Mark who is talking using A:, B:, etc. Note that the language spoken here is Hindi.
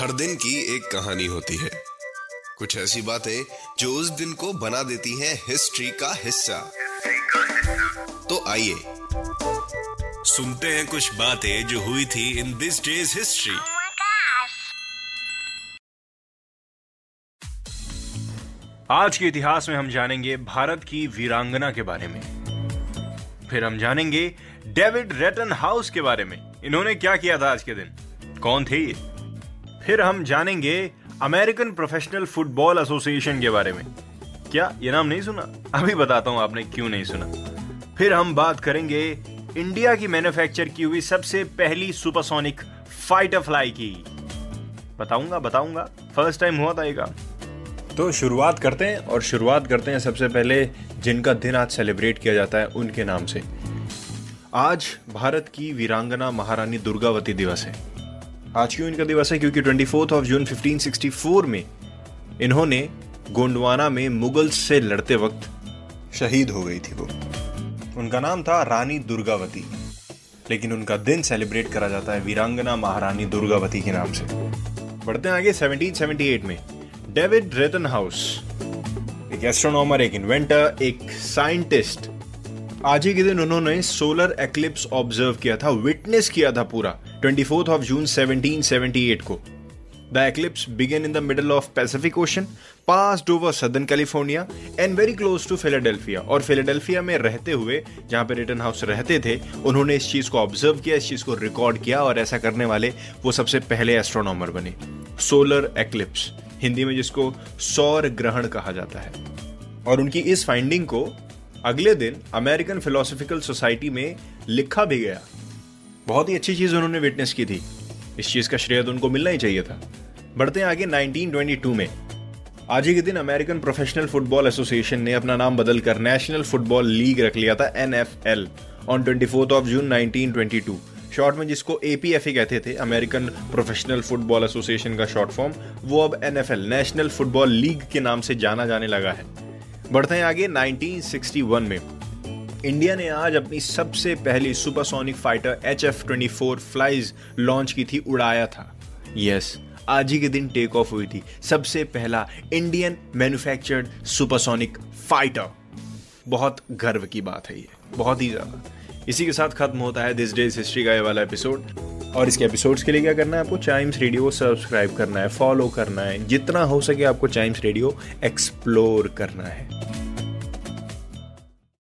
A: हर दिन की एक कहानी होती है। कुछ ऐसी बातें जो उस दिन को बना देती हैं हिस्ट्री का हिस्सा। तो आइए सुनते हैं कुछ बातें जो हुई थी इन दिस डेज़ हिस्ट्री.
B: आज के इतिहास में हम जानेंगे भारत की वीरांगना के बारे में। फिर हम जानेंगे डेविड रेटन हाउस के बारे में। इन्होंने क्या किया था आज के दिन? कौन थे? फिर हम जानेंगे अमेरिकन प्रोफेशनल फुटबॉल एसोसिएशन के बारे में। क्या ये नाम नहीं सुना? अभी बताता हूँ आपने क्यों नहीं सुना। फिर हम बात करेंगे इंडिया की मैन्युफैक्चर की हुई सबसे पहली सुपरसोनिक फाइटर फ्लाई की। बताऊँगा बताऊँगा। फ़र्स्ट टाइम हुआ था तो शुरुआत करते हैं और शुरुआत करते हैं सबसे पहले जिनका दिन आज सेलिब्रेट किया जाता है उनके नाम से। आज भारत की वीरांगना महारानी दुर्गावती दिवस है। आज क्यों इनका दिवस है? क्योंकि ट्वेंटी ऑफ़ जून 1564 में इन्होंने गोंडवाना में मुगल से लड़ते वक्त शहीद हो गई थी वो। उनका नाम था रानी दुर्गावती, लेकिन उनका दिन सेलिब्रेट करा जाता है वीरांगना महारानी दुर्गावती के नाम से। बढ़ते हैं आगे 1778 में। डेविड रेटन हाउस एक एस्ट्रोनॉमर एक इन्वेंटर एक साइंटिस्ट आज ही के दिन उन्होंने सोलर एक्लिप्स ऑब्ज़र्व किया था विटनेस किया था पूरा। 24th ऑफ़ जून 1778 को। The eclipse began in the middle of Pacific Ocean passed over southern California, and very close to Philadelphia. और फिलाडेल्फिया में रहते हुए, जहाँ पे रिटर्न हाउस रहते थे, उन्होंने इस चीज़ को ऑब्ज़र्व किया, इस चीज़ को रिकॉर्ड किया, और ऐसा करने वाले वो सबसे पहले एस्ट्रोनॉमर बने। सोलर एक्लिप्स, हिंदी में जिसको सौर ग्रहण कहा जाता है। और उनकी इस फाइंडिंग को अगले दिन अमेरिकन फिलोसफिकल सोसाइटी में लिखा भी गया। बहुत ही अच्छी चीज़ उन्होंने विटनेस की थी। इस चीज़ का श्रेय तो उनको मिलना ही चाहिए था। बढ़ते हैं आगे 1922 में। आज ही के दिन अमेरिकन प्रोफेशनल फुटबॉल एसोसिएशन ने अपना नाम बदलकर नेशनल फुटबॉल लीग रख लिया था NFL on 24th of June 1922 short में जिसको एपीएफए कहते थे अमेरिकन प्रोफेशनल फुटबॉल एसोसिएशन का शॉर्ट फॉर्म वो अब एनएफएल नेशनल फुटबॉल लीग के नाम से जाना जाने लगा है। बढ़ते हैं आगे 1961 में। इंडिया ने आज अपनी सबसे पहली supersonic fighter H F twenty four flies launch की थी, उड़ाया था। यस, आज ही के दिन टेक ऑफ़ हुई थी। सबसे पहला इंडियन मैन्युफैक्चर्ड सुपरसोनिक फाइटर बहुत गर्व की बात है ये, बहुत ही ज़्यादा। इसी के साथ खत्म होता है दिस डेज़ हिस्ट्री का ये वाला एपिसोड और इसके एपिसोड्स के लिए क्या करना है आपको? चाइम्स रेडियो सब्सक्राइब करना है फॉलो करना है। जितना हो सके आपको चाइम्स रेडियो एक्सप्लोर करना है।